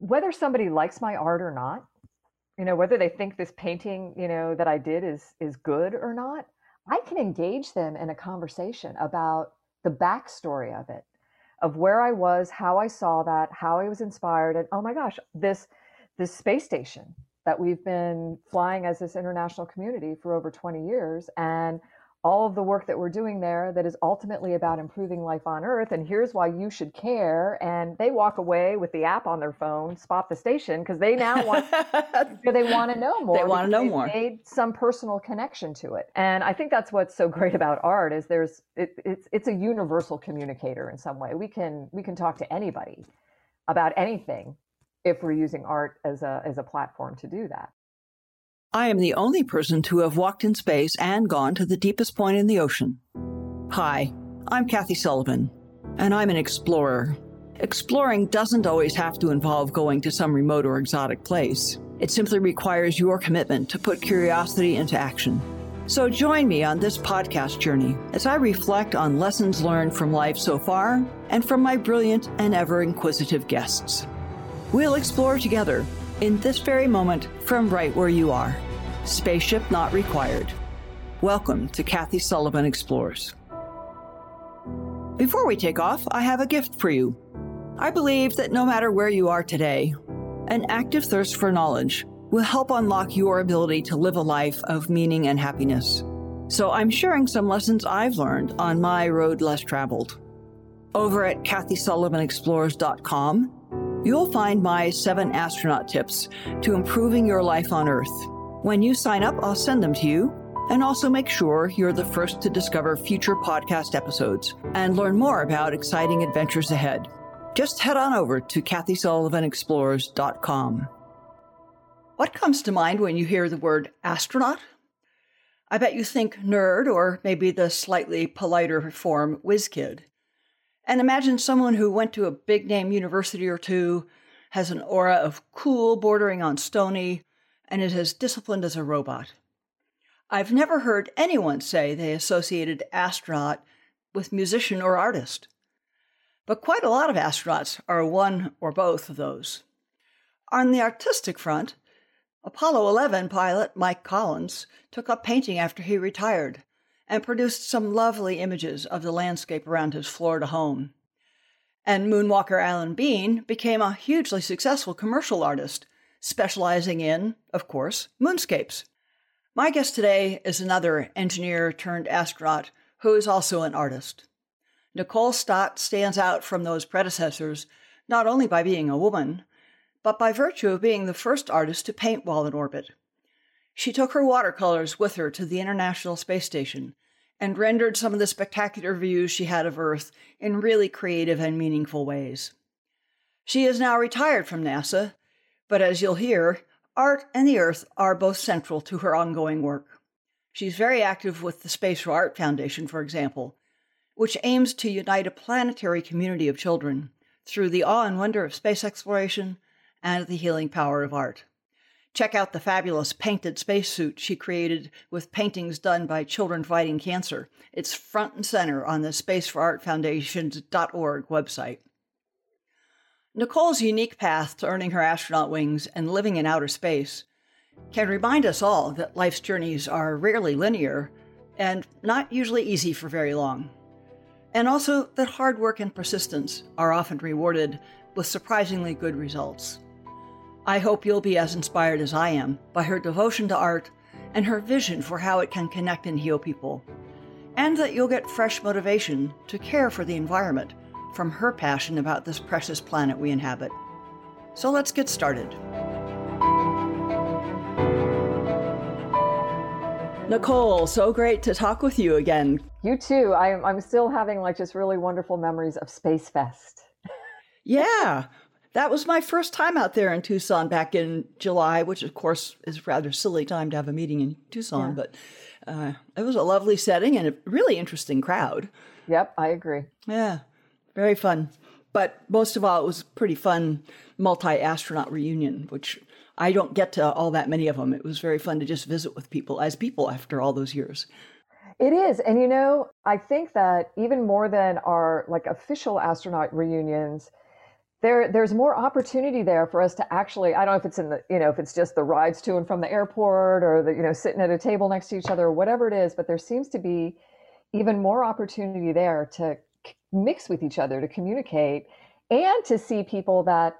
whether somebody likes my art or not, you know, whether they think this painting, you know, that I did is is good or not, I can engage them in a conversation about the backstory of it, of where I was, how I saw that, how I was inspired, and oh my gosh, this this space station that we've been flying as this international community for over 20 years and all of the work that we're doing there that is ultimately about improving life on earth and here's why you should care. And they walk away with the app on their phone spot the station because they now want they want to know more they want to know more. made some personal connection to it. And i think that's what's so great about art is there's it, it's it's a universal communicator in some way. We can we can talk to anybody about anything if we're using art as a as a platform to do that I am the only person to have walked in space and gone to the deepest point in the ocean. Hi, I'm Kathy Sullivan, and I'm an explorer. Exploring doesn't always have to involve going to some remote or exotic place. It simply requires your commitment to put curiosity into action. So join me on this podcast journey as I reflect on lessons learned from life so far and from my brilliant and ever inquisitive guests. We'll explore together in this very moment from right where you are. Spaceship not required. Welcome to Kathy Sullivan Explores. Before we take off, I have a gift for you. I believe that no matter where you are today, an active thirst for knowledge will help unlock your ability to live a life of meaning and happiness. So I'm sharing some lessons I've learned on my road less traveled. Over at KathySullivanExplores.com, You'll find my seven astronaut tips to improving your life on Earth. When you sign up, I'll send them to you and also make sure you're the first to discover future podcast episodes and learn more about exciting adventures ahead. Just head on over to KathySullivanExplores.com. What comes to mind when you hear the word astronaut? I bet you think nerd or maybe the slightly politer form whiz kid. And imagine someone who went to a big name university or two, has an aura of cool bordering on stony, and is as disciplined as a robot. I've never heard anyone say they associated astronaut with musician or artist. But quite a lot of astronauts are one or both of those. On the artistic front, Apollo 11 pilot Mike Collins took up painting after he retired and produced some lovely images of the landscape around his Florida home. And moonwalker Alan Bean became a hugely successful commercial artist, specializing in, of course, moonscapes. My guest today is another engineer turned astronaut who is also an artist. Nicole Stott stands out from those predecessors not only by being a woman, but by virtue of being the first artist to paint while in orbit. She took her watercolors with her to the International Space Station and rendered some of the spectacular views she had of Earth in really creative and meaningful ways. She is now retired from NASA, but as you'll hear, art and the Earth are both central to her ongoing work. She's very active with the Space for Art Foundation, for example, which aims to unite a planetary community of children through the awe and wonder of space exploration and the healing power of art. Check out the fabulous painted spacesuit she created with paintings done by children fighting cancer. It's front and center on the Space for Art Foundation's.org website. Nicole's unique path to earning her astronaut wings and living in outer space can remind us all that life's journeys are rarely linear and not usually easy for very long. And also that hard work and persistence are often rewarded with surprisingly good results. I hope you'll be as inspired as I am by her devotion to art and her vision for how it can connect and heal people, and that you'll get fresh motivation to care for the environment from her passion about this precious planet we inhabit. So let's get started. Nicole, so great to talk with you again. You too. I'm, I'm still having like just really wonderful memories of Space Fest. yeah that was my first time out there in Tucson back in July, which of course is a rather silly time to have a meeting in Tucson, yeah. but uh, it was a lovely setting and a really interesting crowd. Yep, I agree. Yeah, very fun. But most of all, it was a pretty fun multi astronaut reunion, which I don't get to all that many of them. It was very fun to just visit with people as people after all those years. It is. And you know, I think that even more than our like official astronaut reunions, there there's more opportunity there for us to actually I don't know if it's in the you know if it's just the rides to and from the airport or the you know sitting at a table next to each other or whatever it is but there seems to be even more opportunity there to mix with each other to communicate and to see people that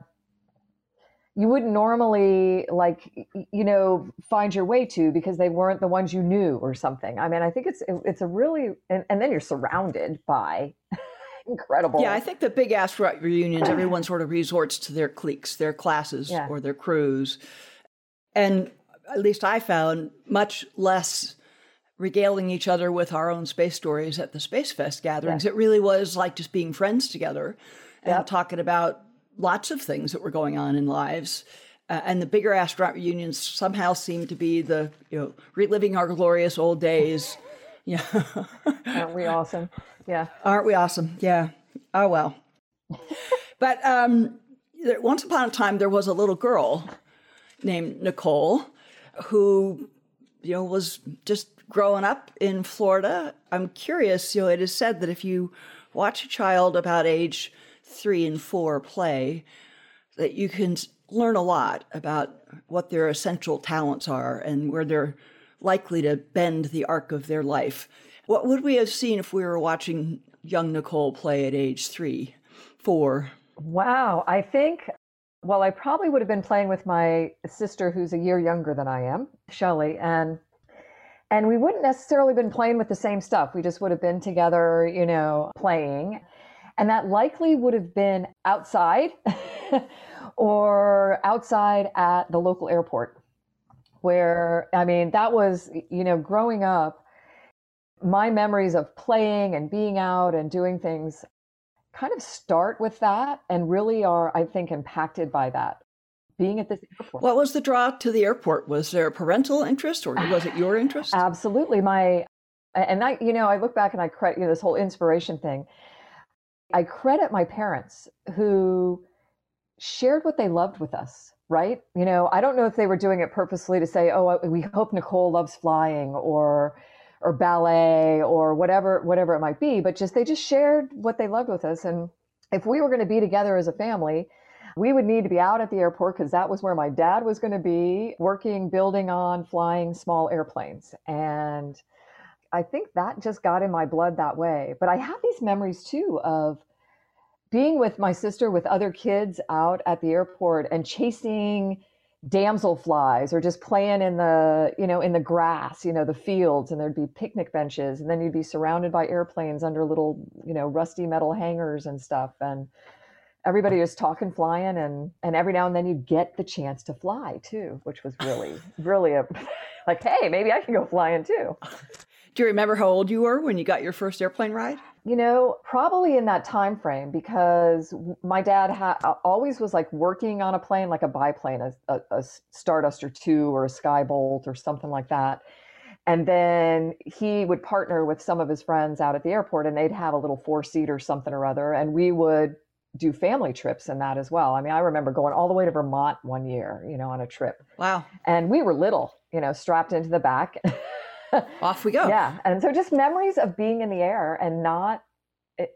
you wouldn't normally like you know find your way to because they weren't the ones you knew or something. I mean i think it's it's a really and, and then you're surrounded by incredible yeah i think the big astronaut reunions everyone sort of resorts to their cliques their classes yeah. or their crews and at least i found much less regaling each other with our own space stories at the space fest gatherings yeah. it really was like just being friends together and yep. talking about lots of things that were going on in lives. Uh, and the bigger astronaut reunions somehow seem to be the, you know, reliving our glorious old days. Yeah. Aren't we awesome? Yeah. Aren't we awesome? Yeah. Oh, well. but um, once upon a time, there was a little girl named Nicole who, you know, was just growing up in Florida. I'm curious, you know, it is said that if you watch a child about age three and four play, that you can learn a lot about what their essential talents are and where they're likely to bend the arc of their life. What would we have seen if we were watching young Nicole play at age three, four? Wow, I think, well, I probably would have been playing with my sister who's a year younger than I am, Shelly, and and we wouldn't necessarily been playing with the same stuff. We just would have been together, you know, playing. And that likely would have been outside or outside at the local airport, where, I mean, that was, you know, growing up, my memories of playing and being out and doing things kind of start with that and really are, I think, impacted by that. Being at this airport. What was the draw to the airport? Was there a parental interest or was it your interest? Absolutely. My, and I, you know, I look back and I credit you know, this whole inspiration thing. I credit my parents who shared what they loved with us, right? You know, I don't know if they were doing it purposely to say, "Oh, we hope Nicole loves flying," or or ballet or whatever whatever it might be, but just they just shared what they loved with us and if we were going to be together as a family, we would need to be out at the airport because that was where my dad was going to be working, building on flying small airplanes. And I think that just got in my blood that way. But I have these memories too of being with my sister with other kids out at the airport and chasing damselflies or just playing in the you know in the grass you know the fields and there'd be picnic benches and then you'd be surrounded by airplanes under little you know rusty metal hangars and stuff and everybody was talking flying and and every now and then you'd get the chance to fly too which was really really a like hey maybe i can go flying too do you remember how old you were when you got your first airplane ride? You know, probably in that time frame because my dad ha- always was like working on a plane, like a biplane, a, a, a Starduster Too or a Skybolt or something like that. And then he would partner with some of his friends out at the airport and they'd have a little four seat or something or other. And we would do family trips and that as well. I mean, I remember going all the way to Vermont one year, you know, on a trip. Wow. And we were little, you know, strapped into the back. Off we go. Yeah. And so just memories of being in the air and not,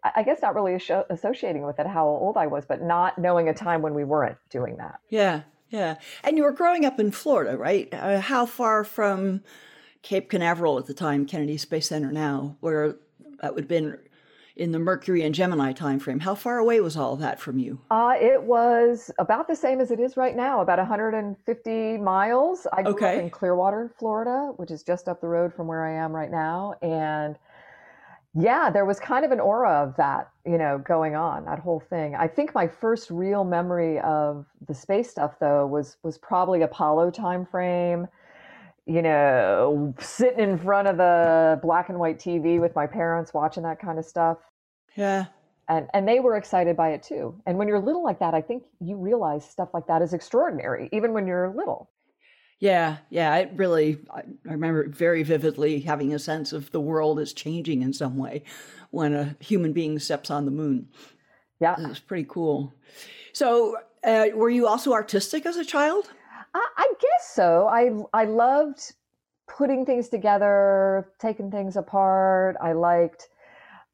I guess, not really associating with it how old I was, but not knowing a time when we weren't doing that. Yeah. Yeah. And you were growing up in Florida, right? Uh, how far from Cape Canaveral at the time, Kennedy Space Center now, where that would have been in the Mercury and Gemini timeframe. How far away was all that from you? Uh, it was about the same as it is right now, about 150 miles. I grew okay. up in Clearwater, Florida, which is just up the road from where I am right now. And yeah, there was kind of an aura of that, you know, going on, that whole thing. I think my first real memory of the space stuff though was was probably Apollo timeframe you know, sitting in front of the black and white TV with my parents watching that kind of stuff. Yeah. And and they were excited by it too. And when you're little like that, I think you realize stuff like that is extraordinary, even when you're little. Yeah, yeah. it really, I, I remember very vividly having a sense of the world is changing in some way when a human being steps on the moon. Yeah, it was pretty cool. So, uh, were you also artistic as a child? I, I guess so. I I loved putting things together, taking things apart. I liked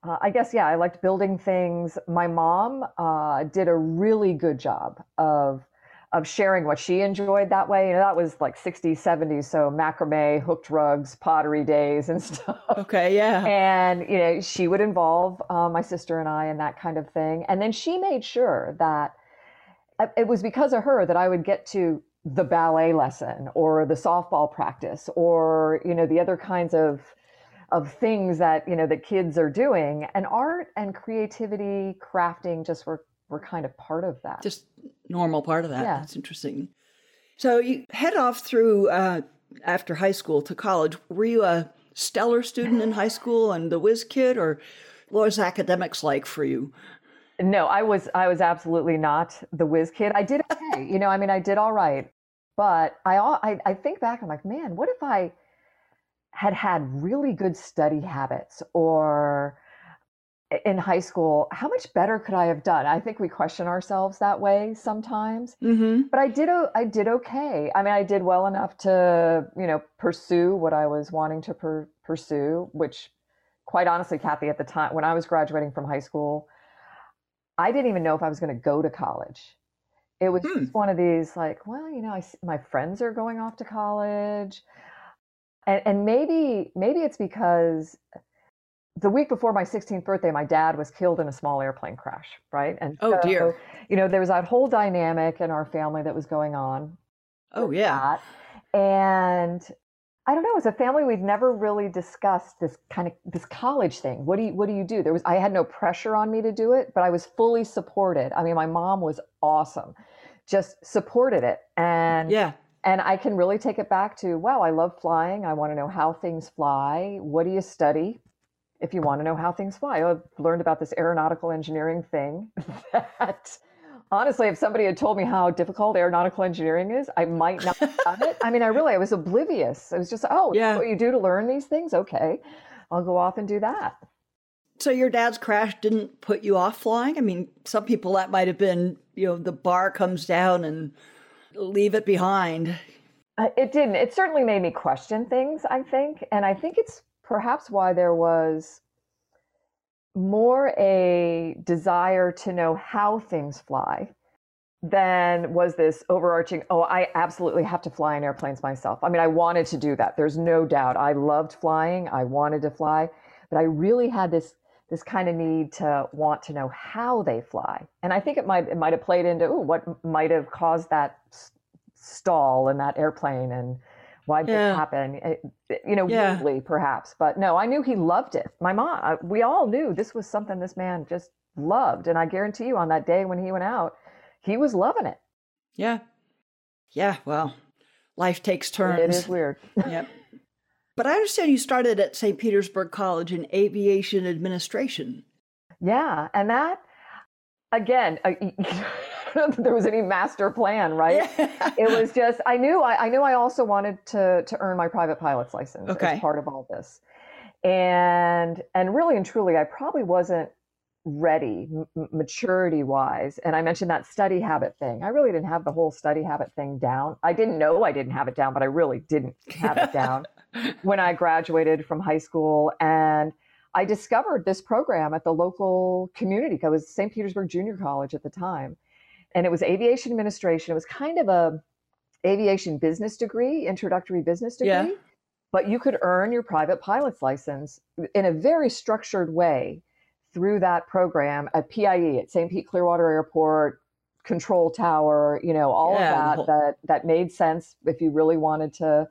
uh, I guess, yeah, I liked building things. My mom uh, did a really good job of of sharing what she enjoyed that way. You know, that was like 60s, 70s. So macrame, hooked rugs, pottery days and stuff. Okay, yeah. And, you know, she would involve uh, my sister and I in that kind of thing. And then she made sure that uh, it was because of her that I would get to the ballet lesson or the softball practice or, you know, the other kinds of of things that you know that kids are doing. And art and creativity crafting just were were kind of part of that. Just normal part of that. Yeah. that's interesting. So you head off through uh, after high school to college. Were you a stellar student in high school and the whiz kid or what was academics like for you no i was i was absolutely not the whiz kid i did okay you know i mean i did all right but i i, I think back i'm like man what if i had had really good study habits or in high school how much better could i have done i think we question ourselves that way sometimes mm-hmm but I did I did okay. I mean, I did well enough to you know pursue what I was wanting to per- pursue. Which, quite honestly, Kathy, at the time when I was graduating from high school, I didn't even know if I was going to go to college. It was Hmm. just one of these like, well, you know, I my friends are going off to college, and and maybe maybe it's because the week before my 16th birthday, my dad was killed in a small airplane crash, right? And Oh, dear. you know, there was that whole dynamic in our family that was going on. oh yeah that. And I don't know, as a family, we'd never really discussed this kind of this college thing. What do you what do you do? There was I had no pressure on me to do it, but I was fully supported. I mean, my mom was awesome. Just supported it. And yeah and I can really take it back to, wow, I love flying. I want to know how things fly. What do you study? If you want to know how things fly, I've learned about this aeronautical engineering thing that honestly, if somebody had told me how difficult aeronautical engineering is, I might not have done it. I mean, I really, I was oblivious. I was just, oh, Yeah. what you do to learn these things? Okay, I'll go off and do that. so your dad's crash didn't put you off flying i mean some people that might have been you know the bar comes down and leave it behind Uh, It didn't. It certainly made me question things, I think. And I think it's perhaps why there was more a desire to know how things fly than was this overarching, oh, I absolutely have to fly in airplanes myself. I mean, I wanted to do that. There's no doubt. I loved flying. I wanted to fly, but I really had this this kind of need to want to know how they fly. And I think it might it might have played into ooh, what might have caused that stall in that airplane and why did Yeah. it happen? Eh, eh, you know, Yeah. weirdly perhaps. But no, I knew he loved it. My mom, uh, we all knew this was something this man just loved. And I guarantee you on that day when he went out, he was loving it. yeah yeah well life takes turns It is weird. yep. But I understand you started at St. Petersburg College in aviation administration. Yeah, and that again, I, I don't know that there was any master plan, right? It was just I knew I, I knew I also wanted to to earn my private pilot's license Okay. as part of all this, and and really and truly, I probably wasn't ready m- maturity wise and i mentioned that study habit thing i really didn't have the whole study habit thing down i didn't know i didn't have it down but i really didn't have it down when I graduated from high school. And I discovered this program at the local community. It was St. Petersburg Junior College at the time. And it was aviation administration. It was kind of a aviation business degree, introductory business degree. Yeah. But you could earn your private pilot's license in a very structured way through that program at PIE at St. Pete Clearwater Airport, control tower, you know, all Yeah, of that whole- that that made sense if you really wanted to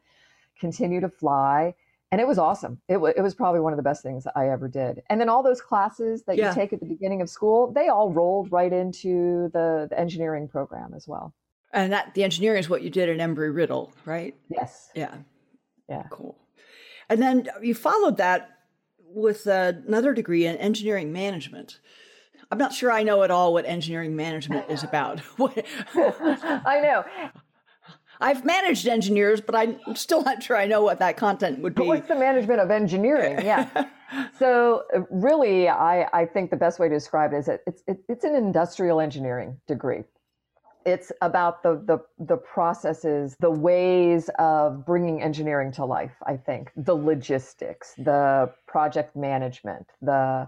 continue to fly. And it was awesome. It, wa it was probably one of the best things I ever did. And then all those classes that Yeah. you take at the beginning of school, they all rolled right into the, the engineering program as well. And that the engineering is what you did at Embry Riddle, right? Yes. Yeah. Yeah. Cool. And then you followed that with another degree in engineering management. I'm not sure I know at all what engineering management is about. I know. I've managed engineers, but I'm still not sure I know what that content would But be. what's the management of engineering? Yeah. so uh, really, I, I think the best way to describe it is that it's it, it's an industrial engineering degree. It's about the, the the processes, the ways of bringing engineering to life. I think the logistics, the project management, the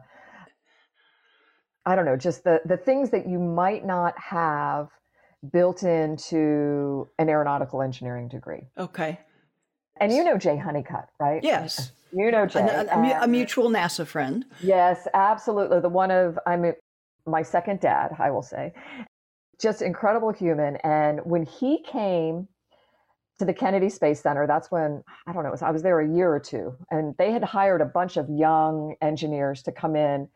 I don't know, just the the things that you might not have built into an aeronautical engineering degree. Okay. And you know Jay Honeycutt, right? Yes. You know Jay. A, a, a mutual NASA friend. Yes, absolutely. The one of I'm my second dad, I will say. Just incredible human. And when he came to the Kennedy Space Center, that's when I don't know, I was there a year or two, and they had hired a bunch of young engineers to come in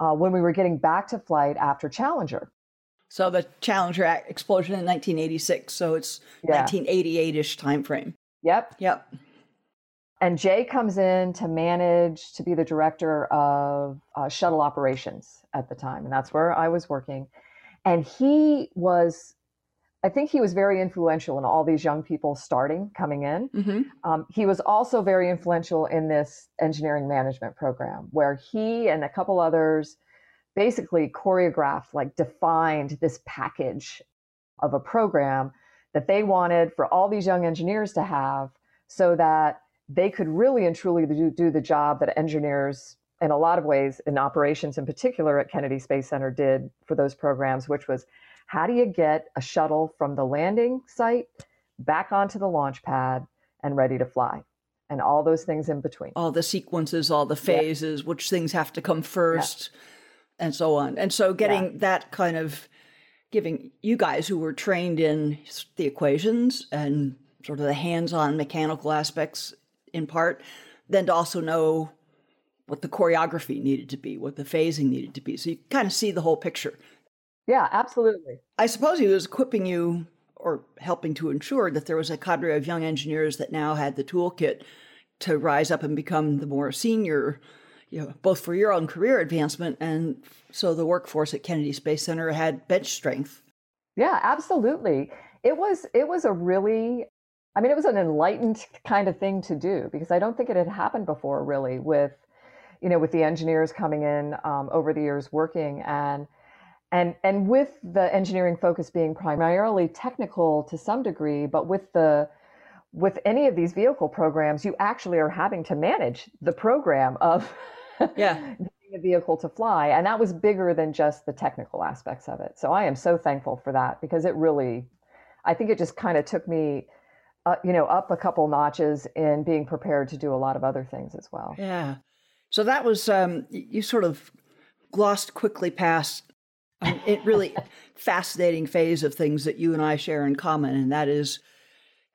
uh, when we were getting back to flight after Challenger. So the Challenger explosion in 1986. So it's yeah. 1988-ish time frame. Yep. Yep. And Jay comes in to manage to be the director of uh, shuttle operations at the time, and that's where I was working. And he was, I think he was very influential in all these young people starting coming in. Mm-hmm. Um, he was also very influential in this engineering management program, where he and a couple others basically choreographed, like defined this package of a program that they wanted for all these young engineers to have so that they could really and truly do, do the job that engineers in a lot of ways in operations in particular at kennedy space center did for those programs which was how do you get a shuttle from the landing site back onto the launch pad and ready to fly? And all those things in between. All the sequences all the phases yeah. which things have to come first. yeah and so on. And so getting yeah. that kind of giving you guys who were trained in the equations and sort of the hands-on mechanical aspects in part, then to also know what the choreography needed to be, what the phasing needed to be. So you kind of see the whole picture. Yeah, absolutely. I suppose he was equipping you or helping to ensure that there was a cadre of young engineers that now had the toolkit to rise up and become the more senior you know, both for your own career advancement and so the workforce at Kennedy Space Center had bench strength. Yeah, absolutely. It was it was a really I mean it was an enlightened kind of thing to do because I don't think it had happened before really with you know with the engineers coming in um, over the years working and and and with the engineering focus being primarily technical to some degree but with the with any of these vehicle programs you actually are having to manage the program of yeah. A vehicle to fly and that was bigger than just the technical aspects of it. So i am so thankful for that because it really i think it just kind of took me uh, you know up a couple notches in being prepared to do a lot of other things as well. Yeah. So that was um, you sort of glossed quickly past a it really fascinating phase of things that you and i share in common and that is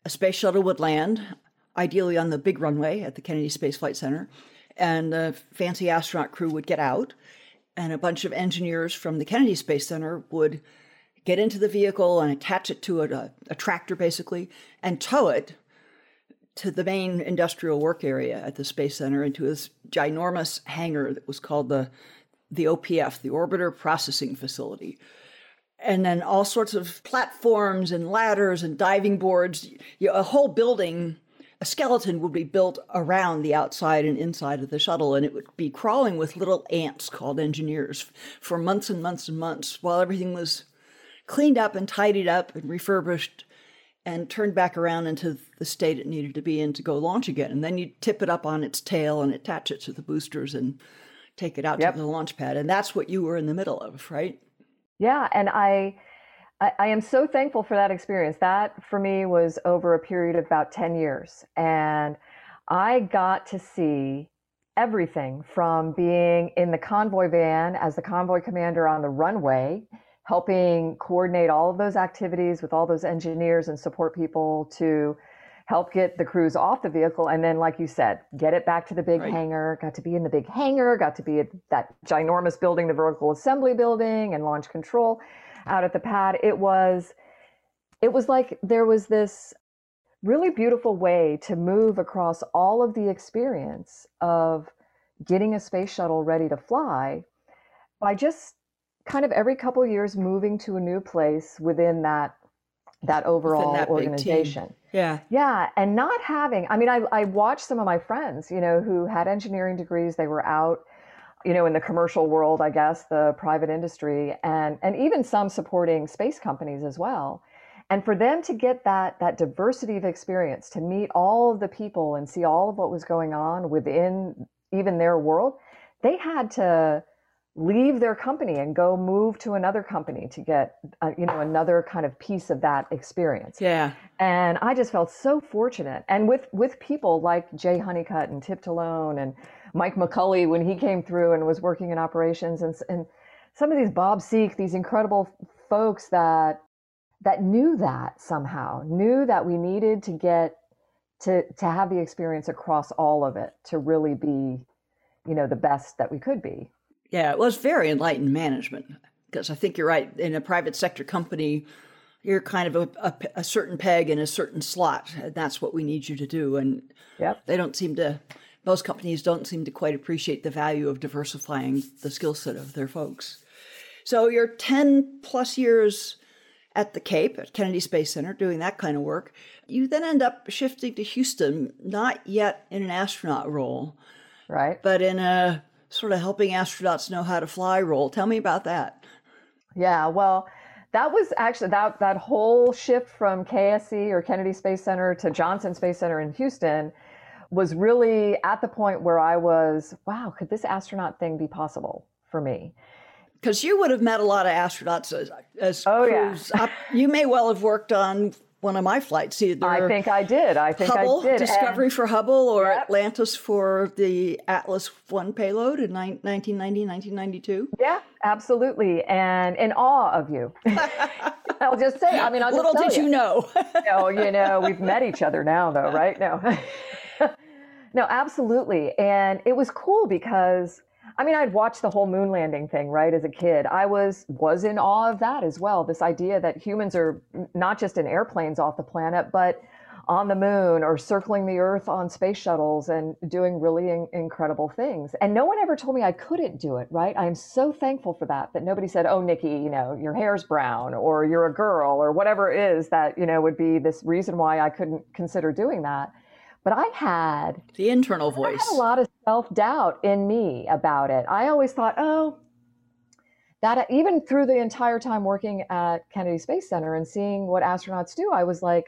a space shuttle would land ideally on the big runway at the kennedy space flight center and the fancy astronaut crew would get out, and a bunch of engineers from the Kennedy Space Center would get into the vehicle and attach it to a, a, tractor, basically, and tow it to the main industrial work area at the Space Center into this ginormous hangar that was called the the OPF, the Orbiter Processing Facility. And then all sorts of platforms and ladders and diving boards, you know, a whole building a skeleton would be built around the outside and inside of the shuttle, and it would be crawling with little ants called engineers for months and months and months while everything was cleaned up and tidied up and refurbished and turned back around into the state it needed to be in to go launch again. And then you tip it up on its tail and attach it to the boosters and take it out yep. to the launch pad. And that's what you were in the middle of, right? Yeah. And I I, I, am so thankful for that experience. That for me was over a period of about 10 years. And I got to see everything from being in the convoy van as the convoy commander on the runway, helping coordinate all of those activities with all those engineers and support people to help get the crews off the vehicle. And then, like you said, get it back to the big right. hangar, got to be in the big hangar, got to be at that ginormous building, the vertical assembly building and launch control out at the pad, it was it was like there was this really beautiful way to move across all of the experience of getting a space shuttle ready to fly by just kind of every couple years moving to a new place within that that overall that organization. Yeah. Yeah. And not having, I mean, I, I watched some of my friends, you know, who had engineering degrees, they were out you know, in the commercial world, I guess, the private industry, and and even some supporting space companies as well. And for them to get that that diversity of experience, to meet all of the people and see all of what was going on within even their world, they had to leave their company and go move to another company to get uh, you know another kind of piece of that experience. Yeah. And i just felt so fortunate. And with with people like jay honeycutt and tip talone and mike mcculley when he came through and was working in operations and, and some of these bob sieck these incredible folks that that knew that somehow knew that we needed to get to to have the experience across all of it to really be you know the best that we could be yeah, it was very enlightened management because I think you're right. In a private sector company, you're kind of a, a, a, certain peg in a certain slot, and that's what we need you to do. And yep. they don't seem to, most companies don't seem to quite appreciate the value of diversifying the skill set of their folks. So you're 10 plus years at the Cape, at Kennedy Space Center, doing that kind of work. You then end up shifting to Houston, not yet in an astronaut role, right? But in a sort of helping astronauts know how to fly role. Tell me about that. Yeah, well, that was actually that that whole shift from KSC or Kennedy Space Center to Johnson Space Center in Houston was really at the point where I was, wow, could this astronaut thing be possible for me? Because you would have met a lot of astronauts as, as oh, crews. Yeah. you may well have worked on one of my flights. Either I think I did. I think Hubble, I did. Discovery and, for Hubble or yep. Atlantis for the Atlas 1 payload in 1990, 1992. Yeah, absolutely. And in awe of you. I'll just say, I mean, I'll Little did you, you know. no, you know, we've met each other now, though, right? No. no, absolutely. And it was cool because I mean, I'd watched the whole moon landing thing, right, as a kid. I was was in awe of that as well. This idea that humans are not just in airplanes off the planet, but on the moon or circling the earth on space shuttles and doing really in- incredible things. And no one ever told me I couldn't do it, right? I'm so thankful for that that nobody said, "Oh, Nikki, you know, your hair's brown or you're a girl or whatever it is that, you know, would be this reason why I couldn't consider doing that." But I had the internal voice. I had a lot of self doubt in me about it. I always thought, oh, that even through the entire time working at Kennedy Space Center and seeing what astronauts do, I was like,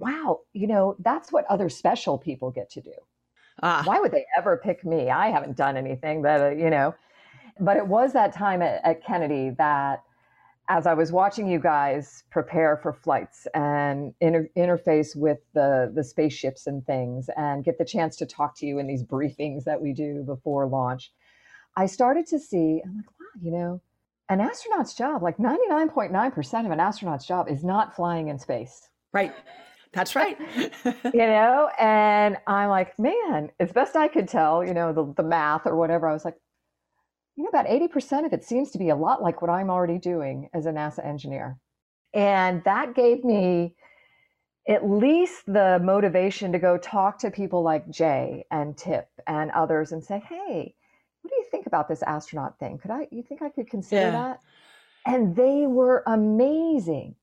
wow, you know, that's what other special people get to do. Ah. Why would they ever pick me? I haven't done anything that, uh, you know, but it was that time at, at Kennedy that as I was watching you guys prepare for flights and inter- interface with the the spaceships and things, and get the chance to talk to you in these briefings that we do before launch, I started to see. I'm like, wow, you know, an astronaut's job, like 99.9% of an astronaut's job, is not flying in space. Right. That's right. you know, and I'm like, man, as best I could tell, you know, the, the math or whatever, I was like, you know, about 80% of it seems to be a lot like what I'm already doing as a NASA engineer. And that gave me at least the motivation to go talk to people like Jay and Tip and others and say, hey, what do you think about this astronaut thing? Could I, you think I could consider yeah. that? And they were amazing.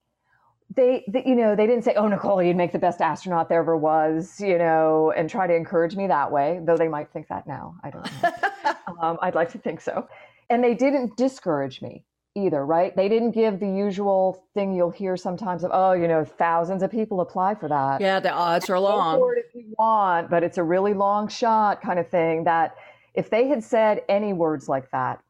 They, they, you know, they didn't say, oh, Nicole, you'd make the best astronaut there ever was, you know, and try to encourage me that way, though they might think that now. I don't know. Um, I'd like to think so. And they didn't discourage me either, right? They didn't give the usual thing you'll hear sometimes of, oh, you know, thousands of people apply for that. Yeah, the odds are long. Go if you want, but it's a really long shot kind of thing. That if they had said any words like that,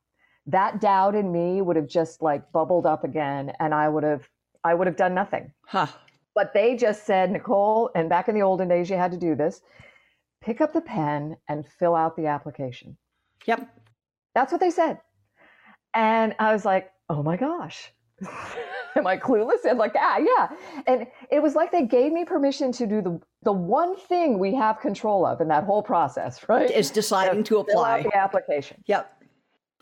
that doubt in me would have just like bubbled up again, and I would have, I would have done nothing. Huh. But they just said, Nicole, and back in the olden days, you had to do this. Pick up the pen and fill out the application. Yep. That's what they said. And I was like, oh my gosh. Am I clueless? And like, ah, yeah. And it was like they gave me permission to do the the one thing we have control of in that whole process, right? Is deciding to apply the application. Yep.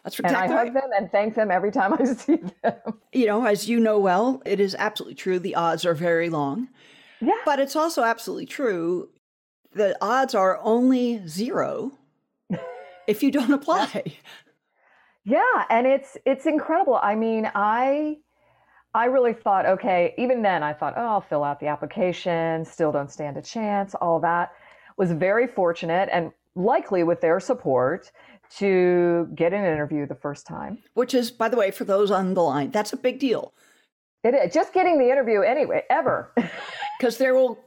That's exactly and I hug them and thank them every time I see them. You know, as you know well, it is absolutely true. The odds are very long. Yeah. But it's also absolutely true. The odds are only zero if you don't apply. Yeah, and it's it's incredible. I mean, I I really thought, okay, even then I thought, oh, I'll fill out the application, still don't stand a chance, all that. Was very fortunate and likely with their support to get an interview the first time. Which is, by the way, for those on the line, that's a big deal. It is just getting the interview anyway, ever. Because there will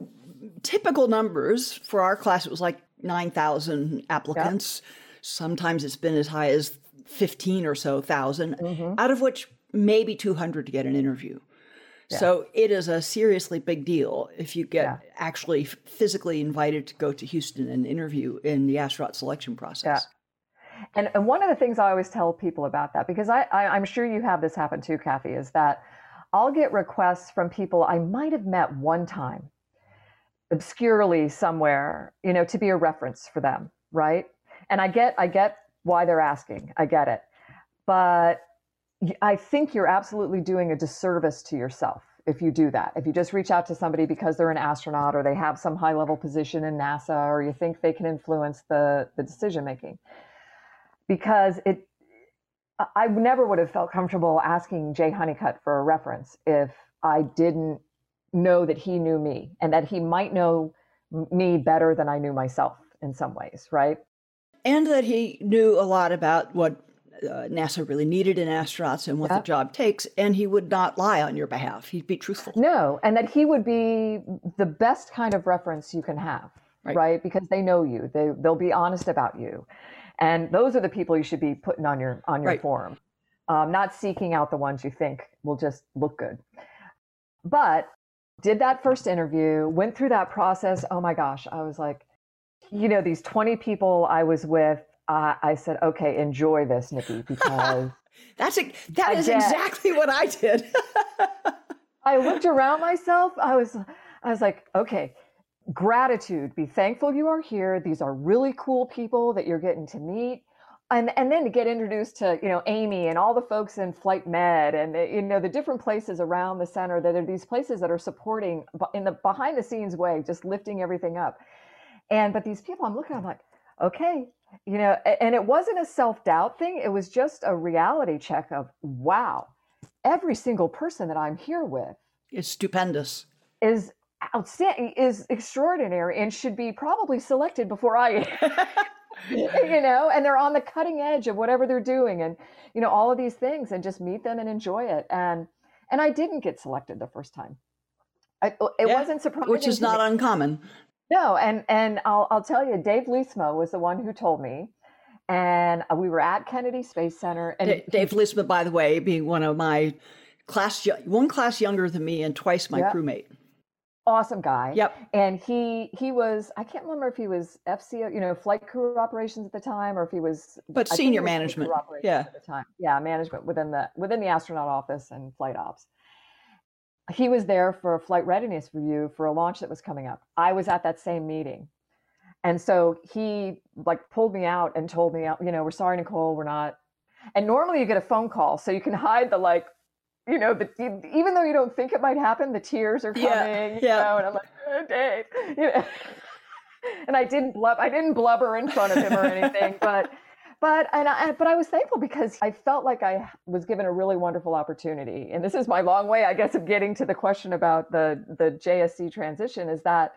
typical numbers for our class, it was like 9,000 applicants. Yep. Sometimes it's been as high as 15 or so 1000 mm-hmm. out of which maybe 200 to get an interview. Yeah. So it is a seriously big deal if you get yeah. actually physically invited to go to Houston and interview in the astronaut selection process. Yeah. And, and one of the things I always tell people about that, because I, I, I'm sure you have this happen too, Kathy, is that I'll get requests from people I might have met one time, obscurely somewhere, you know, to be a reference for them, right? And I get I get why they're asking. I get it. But I think you're absolutely doing a disservice to yourself if you do that. If you just reach out to somebody because they're an astronaut or they have some high level position in NASA or you think they can influence the, the decision making. Because it, I never would have felt comfortable asking Jay Honeycutt for a reference if I didn't know that he knew me and that he might know me better than I knew myself in some ways, right? And that he knew a lot about what uh, NASA really needed in astronauts and what the job takes, and he would not lie on your behalf. He'd be truthful. No, and that he would be the best kind of reference you can have, right? right? Because they know you. They they'll be honest about you, and those are the people you should be putting on your on your right. form, um, not seeking out the ones you think will just look good. But did that first interview, went through that process. Oh my gosh, I was like, you know, these 20 people I was with uh, I said, okay, enjoy this, Nikki, because that's a, that is exactly what I did. I looked around myself. I was, I was like, okay, gratitude. Be thankful you are here. These are really cool people that you're getting to meet. And, and then to get introduced to you know Amy and all the folks in flight med and eh, you know the different places around the center that are these places that are supporting in the behind the scenes way just lifting everything up and but these people I'm looking I'm like okay you know and it wasn't a self-doubt thing it was just a reality check of wow every single person that i'm here with is stupendous is outstanding is extraordinary and should be probably selected before i you know and they're on the cutting edge of whatever they're doing and you know all of these things and just meet them and enjoy it and and i didn't get selected the first time I, it yeah, wasn't surprising which is not uncommon no, and and I'll I'll tell you, Dave Leestma was the one who told me, and we were at Kennedy Space Center. And D- Dave Leestma, by the way, being one of my class, one class younger than me, and twice my yep. crewmate. Awesome guy. Yep. And he he was I can't remember if he was FCO, you know, flight crew operations at the time, or if he was but senior management. Yeah. At the time, yeah, management within the within the astronaut office and flight ops he was there for a flight readiness review for a launch that was coming up. I was at that same meeting. And so he like pulled me out and told me, you know, we're sorry, Nicole, we're not. And normally you get a phone call, so you can hide the like, you know, the even though you don't think it might happen, the tears are coming, yeah, you yeah. know, and I'm like, oh, Dave, you know. and I didn't blub, I didn't blubber in front of him or anything, but but and I, but I was thankful because I felt like I was given a really wonderful opportunity. And this is my long way, I guess, of getting to the question about the the JSC transition. Is that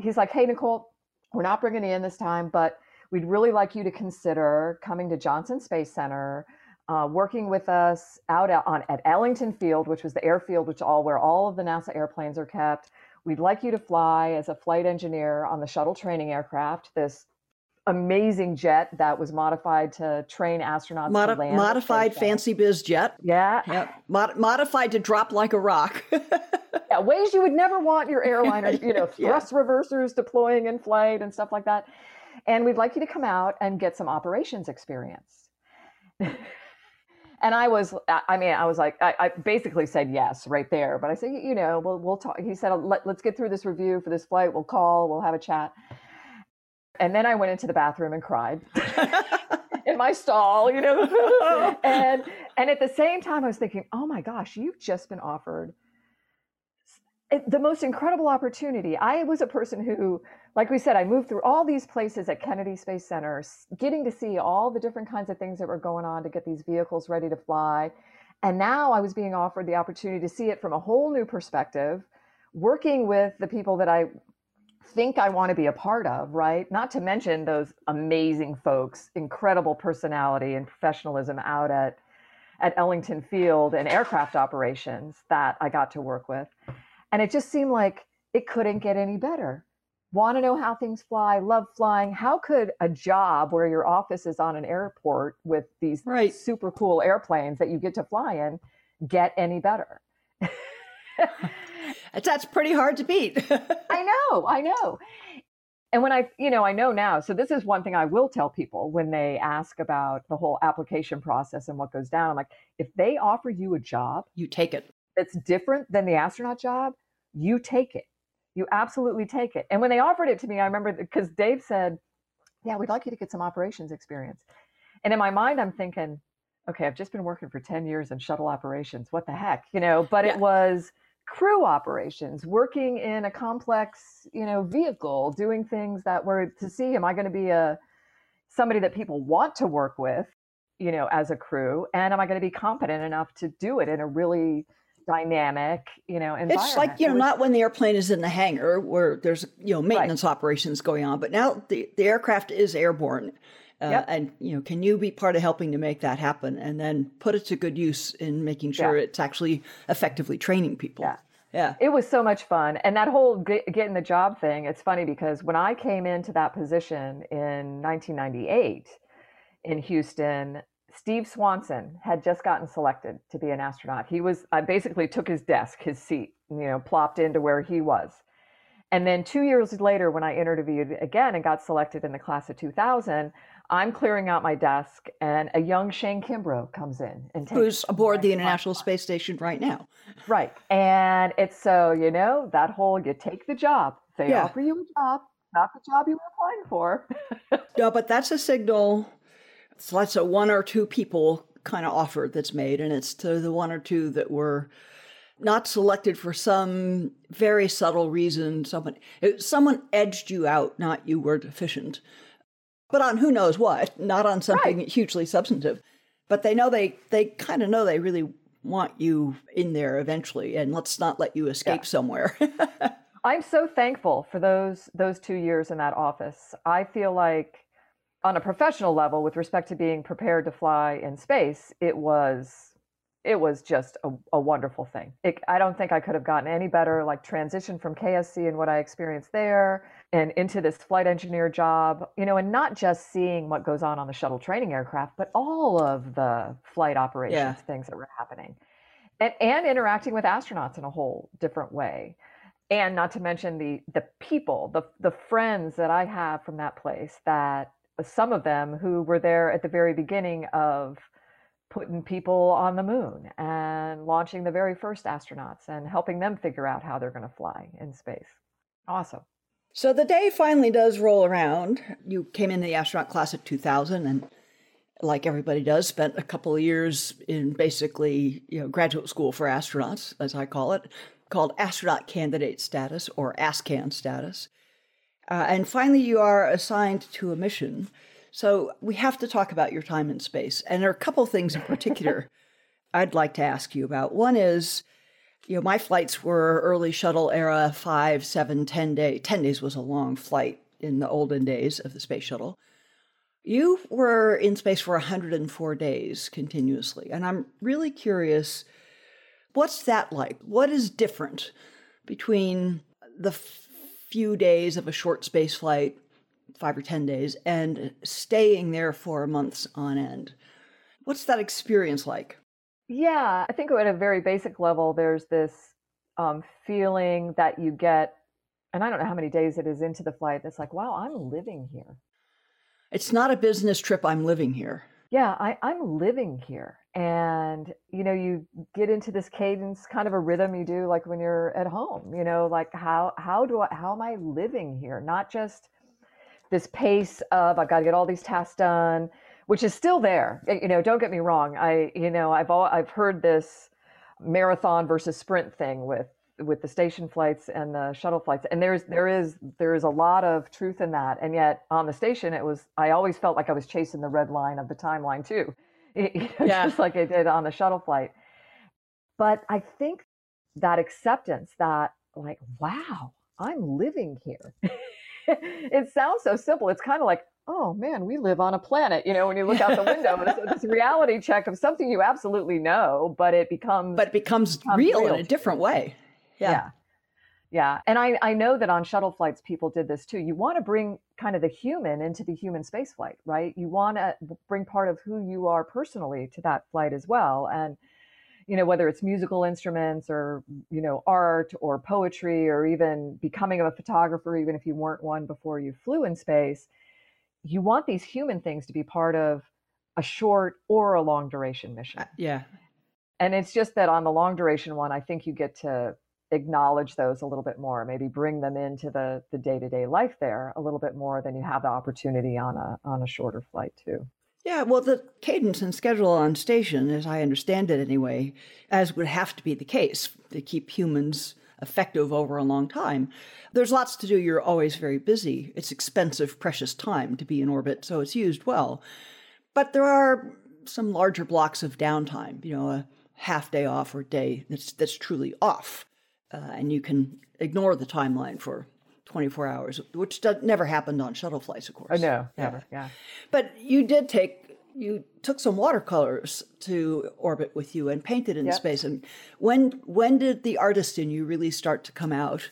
he's like, hey Nicole, we're not bringing you in this time, but we'd really like you to consider coming to Johnson Space Center. Uh, working with us out on at Ellington Field, which was the airfield, which all where all of the NASA airplanes are kept. We'd like you to fly as a flight engineer on the shuttle training aircraft, this amazing jet that was modified to train astronauts Modi- to land. Modified fancy biz jet. Yeah. yeah. Mod- modified to drop like a rock. yeah, ways you would never want your airliner, you know, thrust yeah. reversers deploying in flight and stuff like that. And we'd like you to come out and get some operations experience. and I was, I mean, I was like, I, I, basically said yes right there. But I said, you know, we'll, we'll talk. He said, Let, let's get through this review for this flight. We'll call, we'll have a chat. And then I went into the bathroom and cried in my stall, you know. and and at the same time, I was thinking, oh my gosh, you've just been offered eh, the most incredible opportunity. I was a person who, like we said, I moved through all these places at Kennedy Space Center, getting to see all the different kinds of things that were going on to get these vehicles ready to fly. And now I was being offered the opportunity to see it from a whole new perspective, working with the people that I think I want to be a part of, right? Not to mention those amazing folks, incredible personality and professionalism out at at Ellington Field and aircraft operations that I got to work with. And it just seemed like it couldn't get any better. Want to know how things fly, love flying. How could a job where your office is on an airport with these right. super cool airplanes that you get to fly in get any better? That's pretty hard to beat. I know, I know. And when I, you know, I know now, so this is one thing I will tell people when they ask about the whole application process and what goes down. I'm like, if they offer you a job, you take it. That's different than the astronaut job, you take it. You absolutely take it. And when they offered it to me, I remember because Dave said, Yeah, we'd like you to get some operations experience. And in my mind, I'm thinking, okay, I've just been working for 10 years in shuttle operations. What the heck? You know, but yeah. it was crew operations, working in a complex, you know, vehicle, doing things that were to see, am I going to be a somebody that people want to work with, you know, as a crew? And am I going to be competent enough to do it in a really dynamic, you know, environment? It's like, you know, not when the airplane is in the hangar where there's, you know, maintenance right. operations going on, but now the, the aircraft is airborne. Uh, yep. And you know, can you be part of helping to make that happen, and then put it to good use in making sure yeah. it's actually effectively training people? Yeah, yeah. It was so much fun, and that whole get, getting the job thing. It's funny because when I came into that position in 1998 in Houston, Steve Swanson had just gotten selected to be an astronaut. He was I basically took his desk, his seat, you know, plopped into where he was. And then two years later, when I interviewed again and got selected in the class of 2000, I'm clearing out my desk, and a young Shane Kimbrough comes in and takes who's aboard the International Space Station right now. Right, and it's so you know that whole you take the job. They yeah. offer you a job, not the job you were applying for. no, but that's a signal. So that's a one or two people kind of offer that's made, and it's to the one or two that were not selected for some very subtle reason. Someone someone edged you out, not you were deficient but on who knows what, not on something right. hugely substantive. But they know they they kind of know they really want you in there eventually, and let's not let you escape yeah. somewhere. I'm so thankful for those those two years in that office. I feel like on a professional level, with respect to being prepared to fly in space, it was it was just a, a wonderful thing. It, I don't think I could have gotten any better. Like transition from KSC and what I experienced there, and into this flight engineer job, you know, and not just seeing what goes on on the shuttle training aircraft, but all of the flight operations yeah. things that were happening, and and interacting with astronauts in a whole different way, and not to mention the the people, the the friends that I have from that place. That some of them who were there at the very beginning of putting people on the moon and launching the very first astronauts and helping them figure out how they're going to fly in space. Awesome. So the day finally does roll around. You came in the astronaut class of 2000 and like everybody does spent a couple of years in basically, you know, graduate school for astronauts as I call it, called astronaut candidate status or ASCAN status. Uh, and finally you are assigned to a mission so we have to talk about your time in space. And there are a couple of things in particular I'd like to ask you about. One is, you know, my flights were early shuttle era, five, seven, ten days. Ten days was a long flight in the olden days of the space shuttle. You were in space for 104 days continuously. And I'm really curious what's that like? What is different between the few days of a short space flight five or 10 days and staying there for months on end. What's that experience like? Yeah, I think at a very basic level, there's this um, feeling that you get, and I don't know how many days it is into the flight, that's like, wow, I'm living here. It's not a business trip, I'm living here. Yeah, I, I'm living here. And, you know, you get into this cadence, kind of a rhythm you do like when you're at home, you know, like how, how do I, how am I living here? Not just this pace of I've got to get all these tasks done, which is still there. Eh, you know, don't get me wrong. I, you know, I've all, I've heard this marathon versus sprint thing with with the station flights and the shuttle flights and there's there is there is a lot of truth in that and yet on the station it was i always felt like i was chasing the red line of the timeline too you know, yeah. just like i did on the shuttle flight but i think that acceptance that like wow i'm living here it sounds so simple. It's kind of like, oh man, we live on a planet. You know, when you look out the window, it's this reality check of something you absolutely know, but it becomes but it becomes, becomes real, real, in a different way. Yeah. yeah. Yeah. And I, I know that on shuttle flights, people did this too. You want to bring kind of the human into the human space flight, right? You want to bring part of who you are personally to that flight as well. And, you know, whether it's musical instruments or, you know, art or poetry or even becoming a photographer, even if you weren't one before you flew in space, you want these human things to be part of a short or a long duration mission. Uh, yeah. And it's just that on the long duration one, I think you get to acknowledge those a little bit more, maybe bring them into the the day-to-day life there a little bit more than you have the opportunity on a on a shorter flight too. Yeah, well, the cadence and schedule on station, as I understand it anyway, as would have to be the case to keep humans effective over a long time. There's lots to do. You're always very busy. It's expensive, precious time to be in orbit, so it's used well. But there are some larger blocks of downtime, you know, a half day off or day that's that's truly off. Uh, and you can ignore the timeline for 24 hours, which does, never happened on shuttle flights, of course. Oh, no, never, yeah. yeah. But you did take you took some watercolors to orbit with you and painted in yep. space. And when when did the artist in you really start to come out?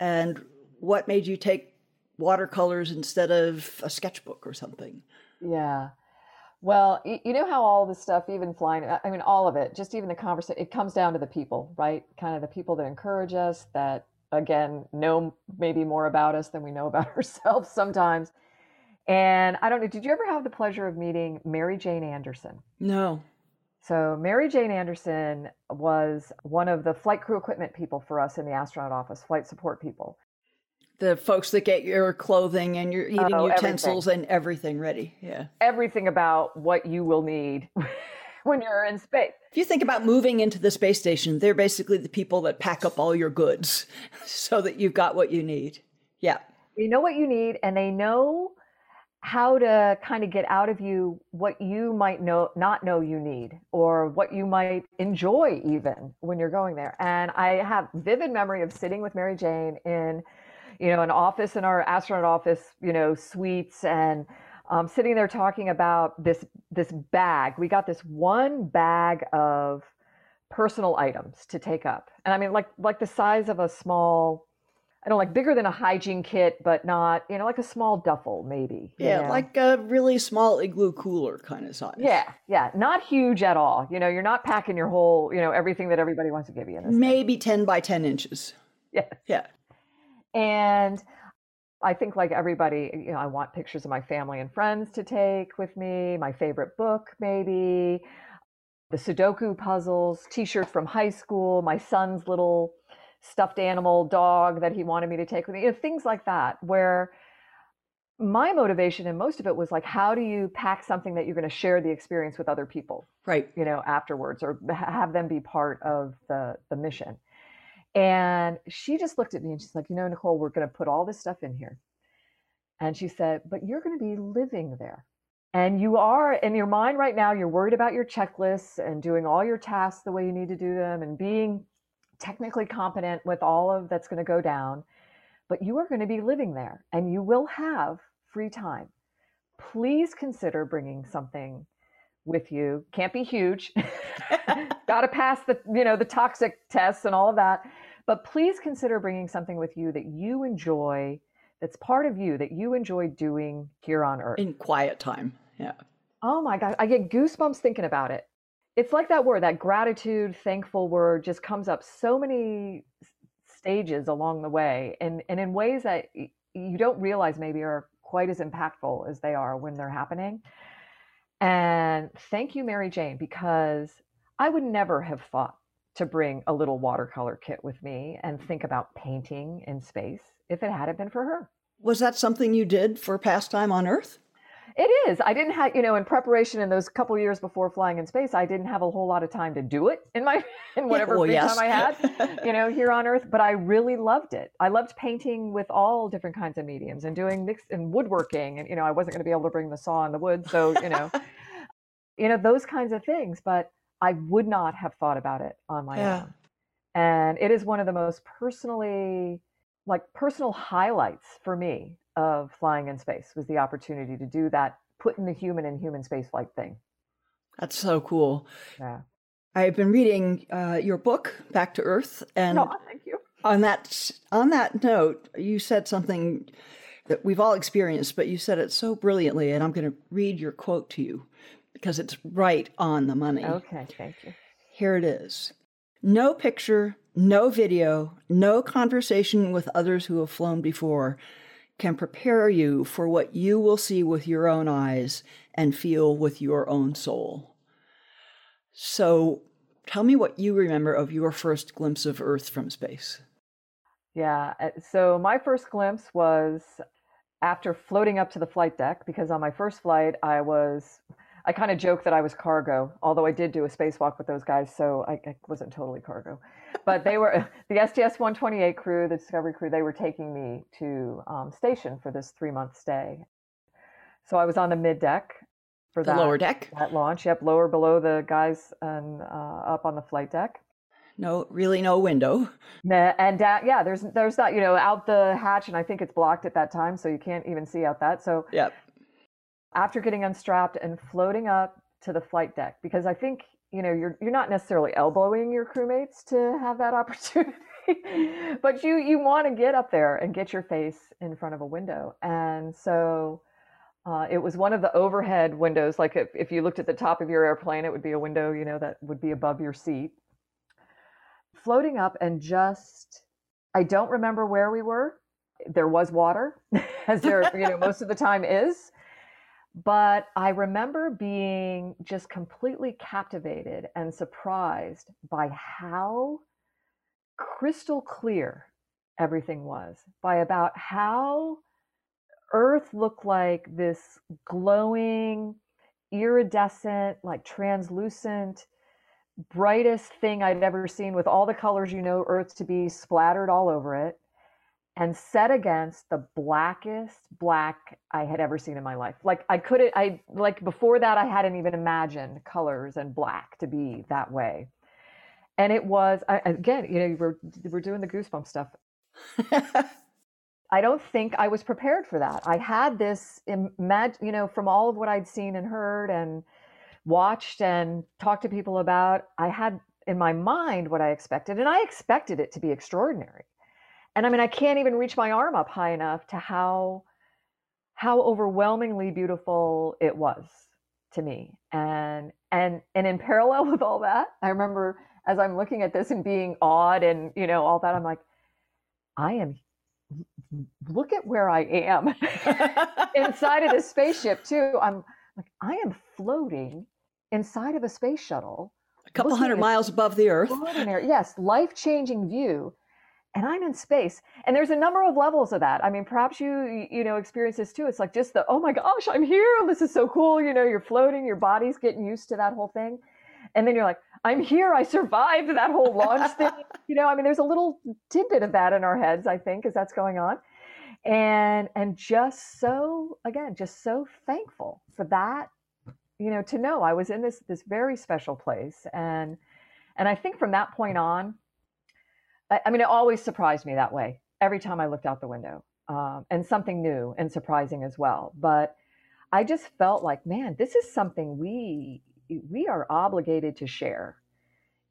And what made you take watercolors instead of a sketchbook or something? Yeah. Well, you know how all this stuff, even flying, uh, I mean, all of it, just even the conversation, it comes down to the people, right? Kind of the people that encourage us, that again know maybe more about us than we know about ourselves sometimes. And I don't know, did you ever have the pleasure of meeting Mary Jane Anderson? No. So, Mary Jane Anderson was one of the flight crew equipment people for us in the astronaut office, flight support people the folks that get your clothing and your eating oh, utensils everything. and everything ready. Yeah. Everything about what you will need when you're in space. If you think about moving into the space station, they're basically the people that pack up all your goods so that you've got what you need. Yeah. They know what you need and they know how to kind of get out of you what you might know not know you need or what you might enjoy even when you're going there. And I have vivid memory of sitting with Mary Jane in you know, an office in our astronaut office, you know, suites and um, sitting there talking about this this bag. We got this one bag of personal items to take up, and I mean, like like the size of a small. I don't like bigger than a hygiene kit, but not, you know, like a small duffel, maybe. Yeah, know? like a really small igloo cooler kind of size. Yeah, yeah, not huge at all. You know, you're not packing your whole, you know, everything that everybody wants to give you. maybe thing. 10 by 10 inches. Yeah. Yeah. And I think, like everybody, you know, I want pictures of my family and friends to take with me, my favorite book, maybe, the Sudoku puzzles, t shirt from high school, my son's little stuffed animal dog that he wanted me to take with me, you know, things like that, where my motivation and most of it was like how do you pack something that you're going to share the experience with other people right. you know afterwards or have them be part of the the mission and she just looked at me and she's like, you know, Nicole, we're going to put all this stuff in here. And she said, but you're going to be living there. And you are in your mind right now, you're worried about your checklists and doing all your tasks the way you need to do them and being technically competent with all of that's going to go down. But you are going to be living there and you will have free time. Please consider bringing something with you. Can't be huge. Got to pass the, you know, the toxic tests and all of that but please consider bringing something with you that you enjoy, that's part of you, that you enjoy doing here on Earth. In quiet time. Yeah. Oh my God. I get goosebumps thinking about it. It's like that word, that gratitude, thankful word just comes up so many stages along the way and, and in ways that you don't realize maybe are quite as impactful as they are when they're happening. And thank you, Mary Jane, because I would never have thought to bring a little watercolor kit with me and think mm-hmm. about painting in space if it hadn't been for her. Was that something you did for pastime on Earth? It is. I didn't have, you know, in preparation in those couple years before flying in space, I didn't have a whole lot of time to do it in my in whatever well, free yes. time I had, you know, here on Earth. But I really loved it. I loved painting with all different kinds of mediums and doing mixed and woodworking. And you know, I wasn't going to be able to bring the saw in the wood, so you know, you know those kinds of things. But I would not have thought about it on my yeah. own. And it is one of the most personally, like personal highlights for me of flying in space was the opportunity to do that, putting the human in human spaceflight thing. That's so cool. Yeah. I've been reading uh, your book, Back to Earth, and no, thank you. On that on that note, you said something that we've all experienced, but you said it so brilliantly, and I'm going to read your quote to you because it's right on the money. Okay, thank you. Here it is. No picture, no video, no conversation with others who have flown before can prepare you for what you will see with your own eyes and feel with your own soul. So, tell me what you remember of your first glimpse of Earth from space. Yeah, uh, so my first glimpse was after floating up to the flight deck because on my first flight I was I kind of joke that I was cargo, although I did do a spacewalk with those guys, so I, I wasn't totally cargo. But they were the STS 128 crew, the Discovery crew. They were taking me to um, station for this three month stay. So I was on the mid deck for the that lower deck. That launch, yep, lower below the guys and uh, up on the flight deck. No, really, no window. And uh, yeah, there's there's that you know out the hatch, and I think it's blocked at that time, so you can't even see out that. So yep after getting unstrapped and floating up to the flight deck because I think you know you're you're not necessarily elbowing your crewmates to have that opportunity but you you want to get up there and get your face in front of a window. And so uh, it was one of the overhead windows like if, if you looked at the top of your airplane it would be a window you know that would be above your seat. Floating up and just i don't remember where we were. There was water as there you know most of the time is but I remember being just completely captivated and surprised by how crystal clear everything was, by about how Earth looked like this glowing, iridescent, like translucent, brightest thing I'd ever seen with all the colors you know Earth to be splattered all over it and set against the blackest black I had ever seen in my life. Like I couldn't, I like before that, I hadn't even imagined colors and black to be that way. And it was I, again, you know, we're we're doing the goosebump stuff. I don't think I was prepared for that. I had this imagine, you know, from all of what I'd seen and heard and watched and talked to people about. I had in my mind what I expected, and I expected it to be extraordinary and I mean, I can't even reach my arm up high enough to how how overwhelmingly beautiful it was to me. And and and in parallel with all that, I remember as I'm looking at this and being awed and you know all that, I'm like, I am. Look at where I am inside of this spaceship too. I'm like, I am floating inside of a space shuttle, a couple hundred miles above the Earth. Yes, life changing view and I'm in space. And there's a number of levels of that. I mean, perhaps you you know experience this too. It's like just the oh my gosh, I'm here. This is so cool. You know, you're floating. Your body's getting used to that whole thing, and then you're like, I'm here. I survived that whole launch thing. You know, I mean, there's a little tidbit of that in our heads. I think as that's going on, and and just so again, just so thankful for that. You know, to know I was in this this very special place, and and I think from that point on I, mean, it always surprised me that way every time I looked out the window, um, and something new and surprising as well. But I just felt like, man, this is something we we are obligated to share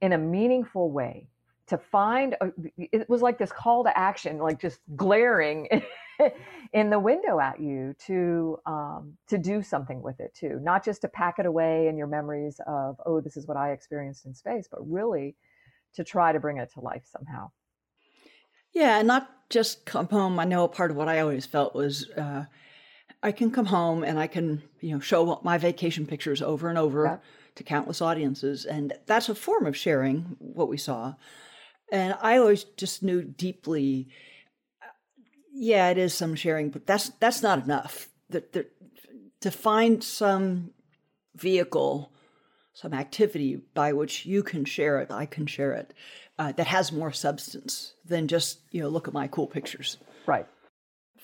in a meaningful way. To find, a, it was like this call to action, like just glaring in the window at you to um, to do something with it too, not just to pack it away in your memories of, oh, this is what I experienced in space, but really to try to bring it to life somehow. Yeah, and not just come home. I know part of what I always felt was uh, I can come home and I can, you know, show my vacation pictures over and over yeah. to countless audiences, and that's a form of sharing what we saw. And I always just knew deeply, yeah, it is some sharing, but that's that's not enough. That, that to find some vehicle some activity by which you can share it, I can share it, uh, that has more substance than just you know look at my cool pictures. Right.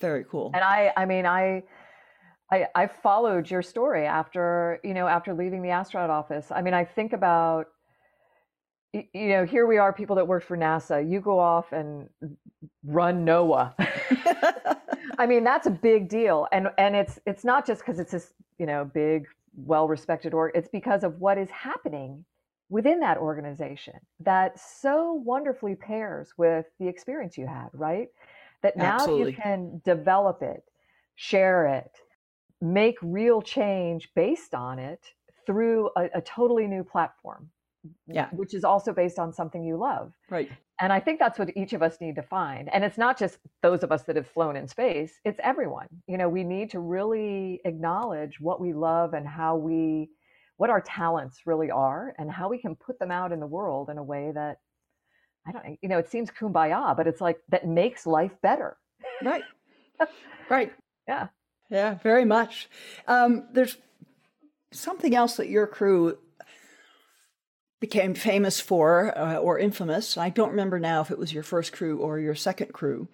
Very cool. And I, I mean, I. I, I followed your story after you know after leaving the astronaut office. I mean, I think about you know here we are, people that work for NASA. You go off and run NOAA. I mean, that's a big deal, and and it's it's not just because it's this you know big well respected org. It's because of what is happening within that organization that so wonderfully pairs with the experience you had, right? That now Absolutely. you can develop it, share it, make real change based on it through a, a totally new platform. Yeah. Which is also based on something you love. Right. And I think that's what each of us need to find. And it's not just those of us that have flown in space, it's everyone. You know, we need to really acknowledge what we love and how we, what our talents really are and how we can put them out in the world in a way that, I don't, know, you know, it seems kumbaya, but it's like that makes life better. Right. right. Yeah. Yeah, very much. Um, there's something else that your crew became famous for uh, or infamous. I don't remember now if it was your first crew or your second crew.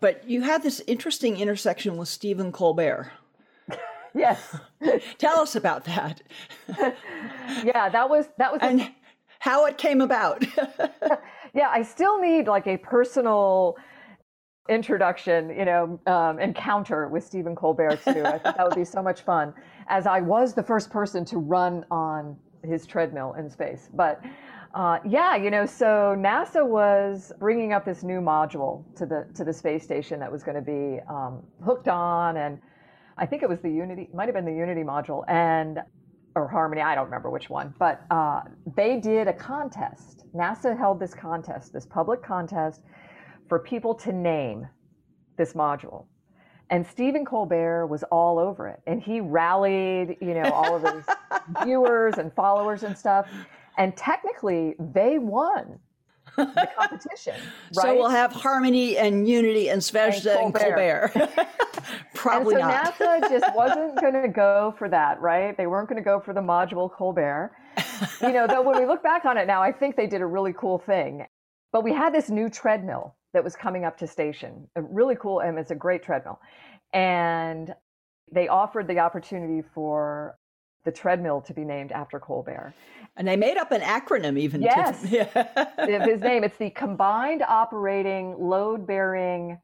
But you had this interesting intersection with Stephen Colbert. Yes. Tell us about that. yeah, that was that was a- and how it came about. yeah, I still need like a personal introduction, you know, um, encounter with Stephen Colbert too. I think that would be so much fun, as I was the first person to run on his treadmill in space. But uh, yeah, you know, so NASA was bringing up this new module to the to the space station that was going to be um, hooked on, and I think it was the Unity, might have been the Unity module, and or Harmony, I don't remember which one, but uh, they did a contest. NASA held this contest, this public contest for people to name this module. And Stephen Colbert was all over it. And he rallied, you know, all of his viewers and followers and stuff. And technically, they won the competition. Right? So we'll have Harmony and Unity and Zvezda and Colbert. And Probably and so not. NASA just wasn't going to go for that, right? They weren't going to go for the module Colbert. You know, though when we look back on it now, I think they did a really cool thing. But we had this new treadmill that was coming up to station, a really cool, and it's a great treadmill. And they offered the opportunity for the treadmill to be named after Colbert. And they made up an acronym even. Yes. To, yeah. His name, it's the Combined Operating Load Bearing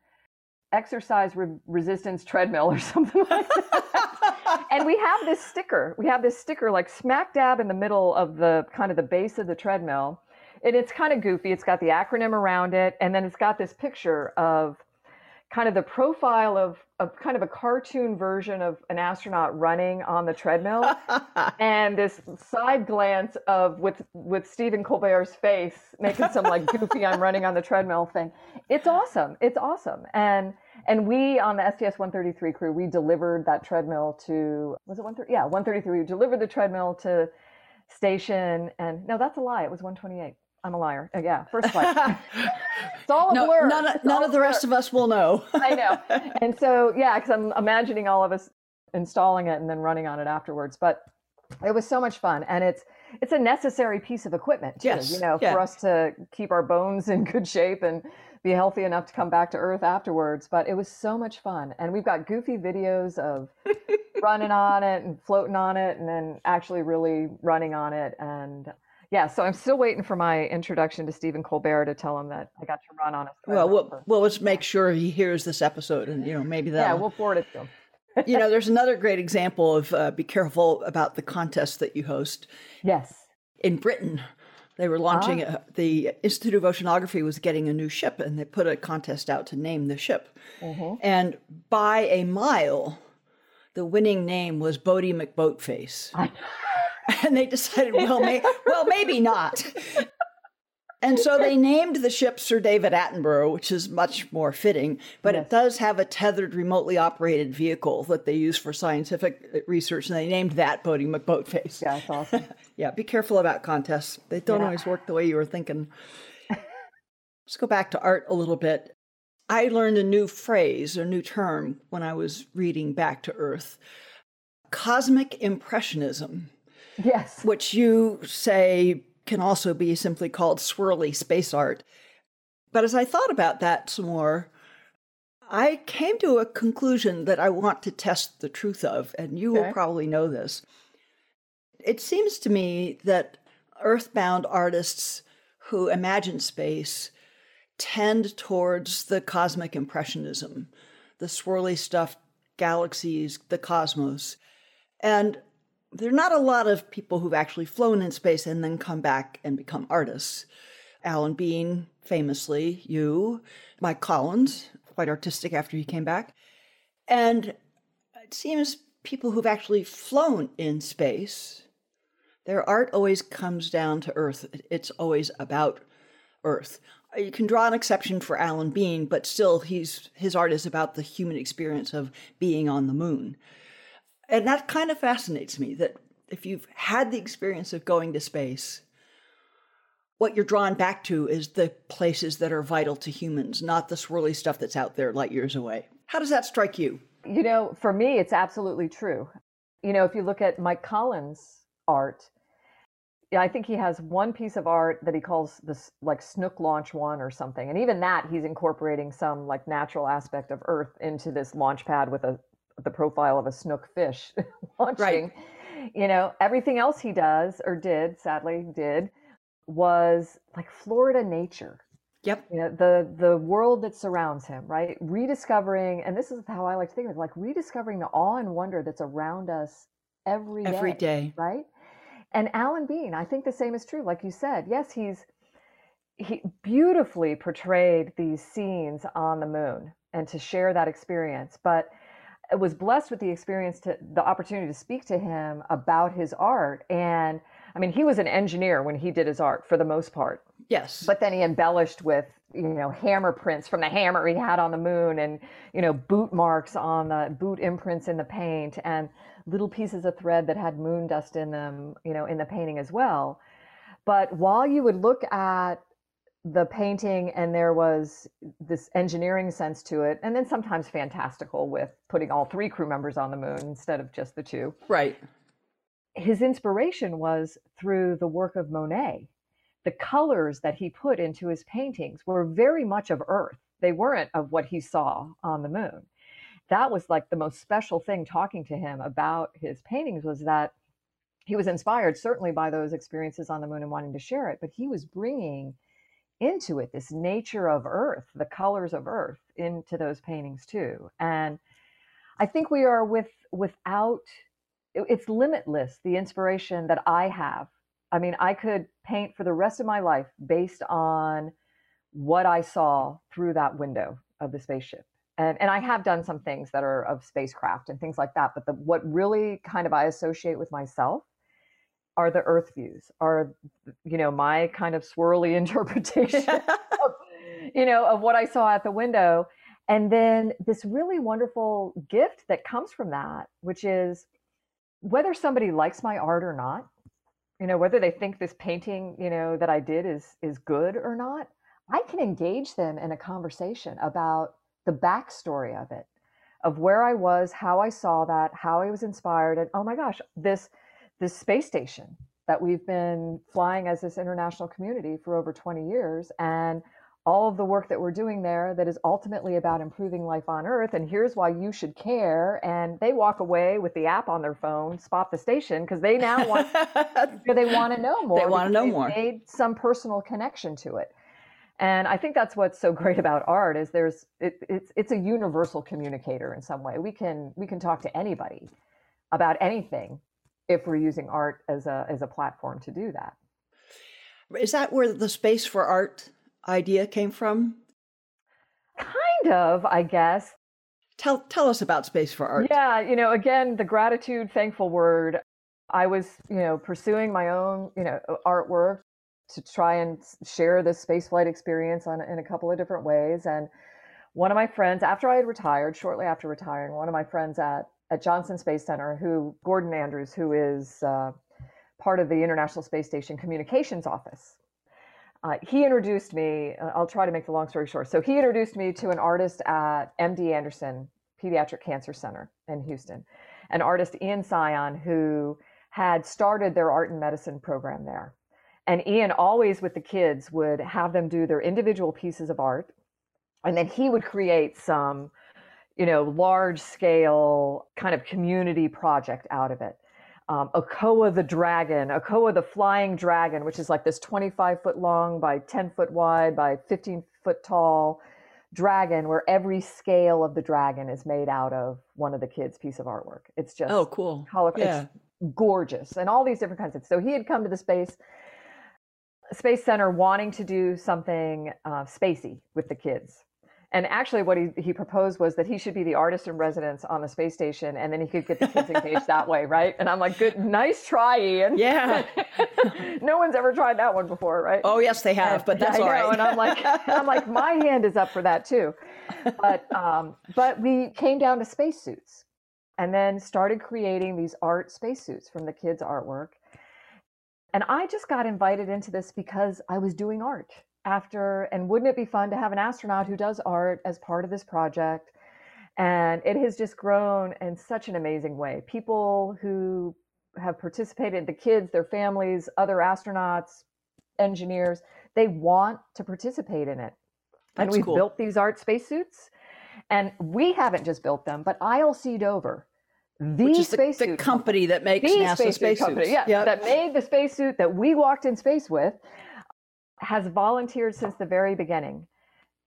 Exercise Re- Resistance Treadmill or something like that. and we have this sticker. We have this sticker like smack dab in the middle of the kind of the base of the treadmill. And it's kind of goofy. It's got the acronym around it. And then it's got this picture of kind of the profile of, of kind of a cartoon version of an astronaut running on the treadmill and this side glance of with with Stephen Colbert's face making some like goofy I'm running on the treadmill thing. It's awesome. It's awesome. And and we on the STS 133 crew, we delivered that treadmill to was it 130? Yeah, 133. We delivered the treadmill to station and no, that's a lie. It was 128. I'm a liar. Uh, yeah, first flight. it's all a no, blur. none, of- It's none all of the rest of us will know. I know. And so, yeah, because I'm imagining all of us installing it and then running on it afterwards. But it was so much fun, and it's it's a necessary piece of equipment too. Yes, You know, yeah. for us to keep our bones in good shape and be healthy enough to come back to Earth afterwards. But it was so much fun, and we've got goofy videos of running on it and floating on it, and then actually really running on it and. Yeah, so I'm still waiting for my introduction to Stephen Colbert to tell him that I got to run on his Well, we'll, well, let's make sure he hears this episode, and you know maybe that. yeah, we'll forward it to him. you know, there's another great example of uh, be careful about the contest that you host Yes. in Britain. They were launching a, the Institute of Oceanography was getting a new ship, and they put a contest out to name the ship. And by a mile, the winning name was Boaty McBoatface. and they decided, well, may, well, maybe not. And so they named the ship Sir David Attenborough, which is much more fitting, but Yes. it does have a tethered, remotely operated vehicle that they use for scientific research, and they named that Boaty McBoatface. Yeah, it's awesome. Yeah, be careful about contests. They don't Yeah. always work the way you were thinking. Let's go back to art a little bit. I learned a new phrase, a new term, when I was reading Back to Earth cosmic impressionism, yes. which you say can also be simply called swirly space art. But as I thought about that some more, I came to a conclusion that I want to test the truth of, and you will probably know this. It seems to me that earthbound artists who imagine space tend towards the cosmic impressionism, the swirly stuff, galaxies, the cosmos. And there are not a lot of people who've actually flown in space and then come back and become artists. Alan Bean, famously, you, Mike Collins, quite artistic after he came back. And it seems people who've actually flown in space, their art always comes down to Earth. It's always about Earth. You can draw an exception for Alan Bean, but still, he's his art is about the human experience of being on the moon. And that kind of fascinates me that if you've had the experience of going to space, what you're drawn back to is the places that are vital to humans, not the swirly stuff that's out there light years away. How does that strike you? You know, for me, it's absolutely true. You know, if you look at Mike Collins' art, I think he has one piece of art that he calls this like Snook Launch One or something. And even that, he's incorporating some like natural aspect of Earth into this launch pad with a the profile of a snook fish launching. Right. You know, everything else he does or did, sadly did, was like Florida nature. Yep. You know, the the world that surrounds him, right? Rediscovering, and this is how I like to think of it, like rediscovering the awe and wonder that's around us every day. Every day. Right? And Alan Bean, I think the same is true. Like you said, yes, he's he beautifully portrayed these scenes on the moon and to share that experience. But was blessed with the experience to the opportunity to speak to him about his art. And i mean he was an engineer when he did his art for the most part. Yes. But then he embellished with you know hammer prints from the hammer he had on the moon and you know boot marks on the boot imprints in the paint and little pieces of thread that had moon dust in them you know in the painting as well. But while you would look at the painting and there was this engineering sense to it and then sometimes fantastical with putting all three crew members on the moon instead of just the two. Right. His inspiration was through the work of monet. The colors that he put into his paintings were very much of earth. They weren't of what he saw on the moon. That was like the most special thing talking to him about his paintings was that he was inspired certainly by those experiences on the moon and wanting to share it but he was bringing into it, this nature of earth, the colors of earth into those paintings too. And I think we are with without it's limitless the inspiration that I have. I mean, I could paint for the rest of my life based on what I saw through that window of the spaceship. And and I have done some things that are of spacecraft and things like that, but the what really kind of I associate with myself are the earth views are you know my kind of swirly interpretation of, you know of what i saw at the window. And then this really wonderful gift that comes from that which is whether somebody likes my art or not you know whether they think this painting you know that i did is is good or not i can engage them in a conversation about the backstory of it of where i was how i saw that how i was inspired and oh my gosh this this space station that we've been flying as this international community for over 20 years and all of the work that we're doing there that is ultimately about improving life on earth and here's why you should care and they walk away with the app on their phone spot the station because they now want they want to know more they want to know more. made some personal connection to it. And i think that's what's so great about art is there's it, it's it's a universal communicator in some way. We can we can talk to anybody about anything if we're using art as a as a platform to do that. Is that where the space for art idea came from? Kind of, I guess. Tell tell us about space for art. Yeah, you know, again, the gratitude, thankful word. I was, you know, pursuing my own, you know, artwork to try and share this spaceflight experience on, in a couple of different ways. And one of my friends, after I had retired, shortly after retiring, one of my friends at at Johnson Space Center, who Gordon Andrews, who is uh, part of the International Space Station Communications Office. Uh, he introduced me, uh, I'll try to make the long story short. So, he introduced me to an artist at MD Anderson Pediatric Cancer Center in Houston, an artist, Ian Cion, who had started their art and medicine program there. And Ian always, with the kids, would have them do their individual pieces of art. And then he would create some you know, large scale kind of community project out of it. Um, Okoa the dragon, Okoa the flying dragon, which is like this 25 foot long by 10 foot wide by 15 foot tall dragon, where every scale of the dragon is made out of one of the kids' piece of artwork. It's just oh cool, colorful. Yeah. It's gorgeous and all these different kinds of so he had come to the space space center wanting to do something uh, spacey with the kids and actually, what he, he proposed was that he should be the artist in residence on the space station, and then he could get the kids engaged that way, right? And I'm like, good, nice try, Ian. Yeah. no one's ever tried that one before, right? Oh yes, they have, but that's I all right. And I'm like, I'm like, my hand is up for that too. But um, but we came down to spacesuits, and then started creating these art spacesuits from the kids' artwork. And I just got invited into this because I was doing art after and wouldn't it be fun to have an astronaut who does art as part of this project and it has just grown in such an amazing way people who have participated the kids their families other astronauts engineers they want to participate in it and we've cool. built these art spacesuits and we haven't just built them but ilc dover the Which is the, spacesuit the company that makes the NASA spacesuit company, yeah, Yep. that made the spacesuit that we walked in space with has volunteered since the very beginning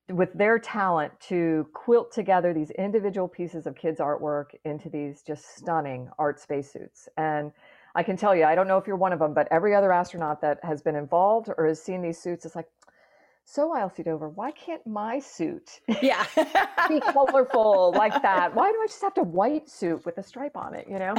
with their talent to quilt together these individual pieces of kids' artwork into these just stunning art spacesuits. And I can tell you, I don't know if you're one of them, but every other astronaut that has been involved or has seen these suits is like, so ILC Dover, why can't my suit yeah. be colorful like that? Why do I just have to white suit with a stripe on it, you know?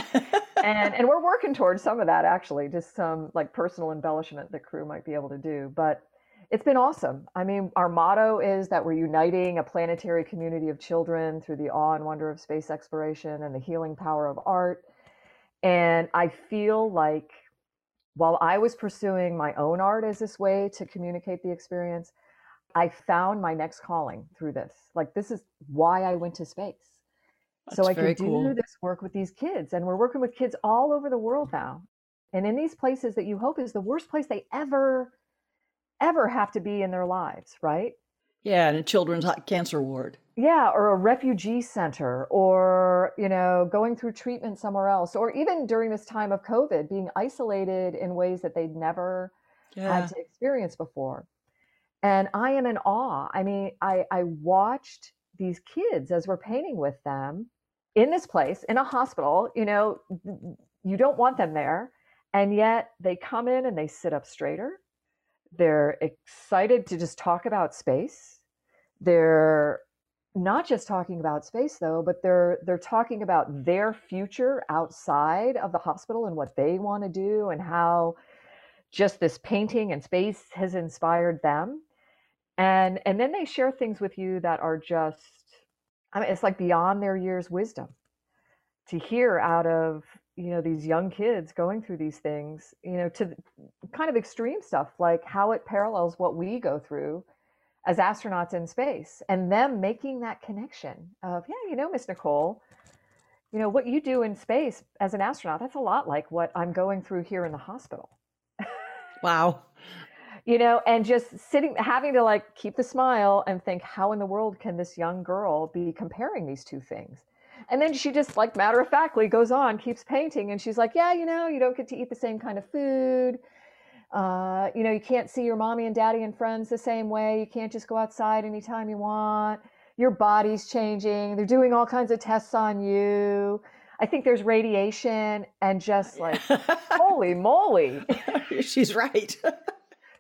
and and we're working towards some of that actually, just some like personal embellishment the crew might be able to do. But it's been awesome. I mean, our motto is that we're uniting a planetary community of children through the awe and wonder of space exploration and the healing power of art. And I feel like while I was pursuing my own art as this way to communicate the experience, I found my next calling through this. Like, this is why I went to space. so I could do cool. this work with these kids. And we're working with kids all over the world now. And in these places that you hope is the worst place they ever, ever have to be in their lives, right? Yeah, in a children's cancer ward. Yeah, or a refugee center, or you know, going through treatment somewhere else, or even during this time of COVID, being isolated in ways that they'd never Yeah. had to experience before. And I am in awe. I mean, I, I watched these kids as we're painting with them in this place, in a hospital. You know, you don't want them there. And yet they come in and they sit up straighter. They're excited to just talk about space. They're not just talking about space though, but they're they're talking about their future outside of the hospital and what they want to do and how just this painting and space has inspired them and and then they share things with you that are just i mean it's like beyond their years wisdom to hear out of you know these young kids going through these things you know to kind of extreme stuff like how it parallels what we go through as astronauts in space and them making that connection of yeah you know miss nicole you know what you do in space as an astronaut that's a lot like what i'm going through here in the hospital Wow. you know and just sitting having to like keep the smile and think how in the world can this young girl be comparing these two things and then she just like matter of factly goes on keeps painting and she's like yeah you know you don't get to eat the same kind of food. Uh, you know you can't see your mommy and daddy and friends the same way. You can't just go outside anytime you want. Your body's changing. They're doing all kinds of tests on you. I think there's radiation and just like holy moly. She's right.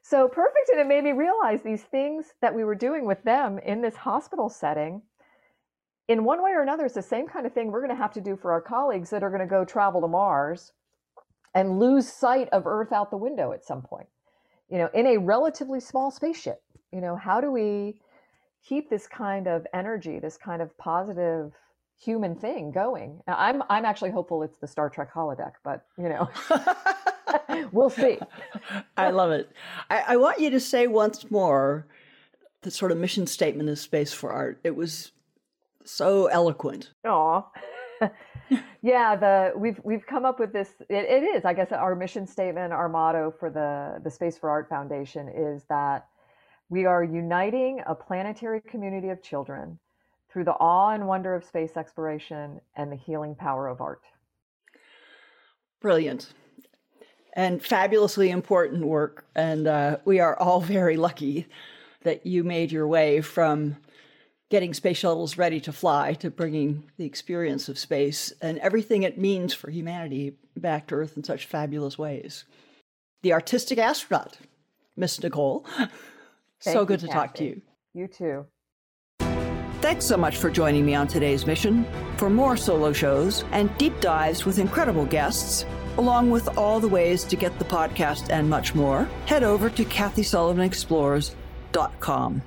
so perfect. And it made me realize these things that we were doing with them in this hospital setting, in one way or another, it's the same kind of thing we're going to have to do for our colleagues that are going to go travel to Mars and lose sight of Earth out the window at some point, you know, in a relatively small spaceship. You know, how do we keep this kind of energy, this kind of positive human thing going? Now, I'm I'm actually hopeful it's the Star Trek holodeck, but you know, we'll see. I love it. I, I want you to say once more the sort of mission statement of Space for Art. It was so eloquent. Aw. yeah, the we've we've come up with this. It, it is, I guess, our mission statement, our motto for the the Space for Art Foundation is that we are uniting a planetary community of children through the awe and wonder of space exploration and the healing power of art. Brilliant. And fabulously important work. And uh, we are all very lucky that you made your way from getting space shuttles ready to fly, to bringing the experience of space and everything it means for humanity back to Earth in such fabulous ways. The artistic astronaut, Miss Nicole. so good to talk to you. You too. Thanks so much for joining me on today's mission. For more solo shows and deep dives with incredible guests, along with all the ways to get the podcast and much more, head over to KathySullivanExplores.com.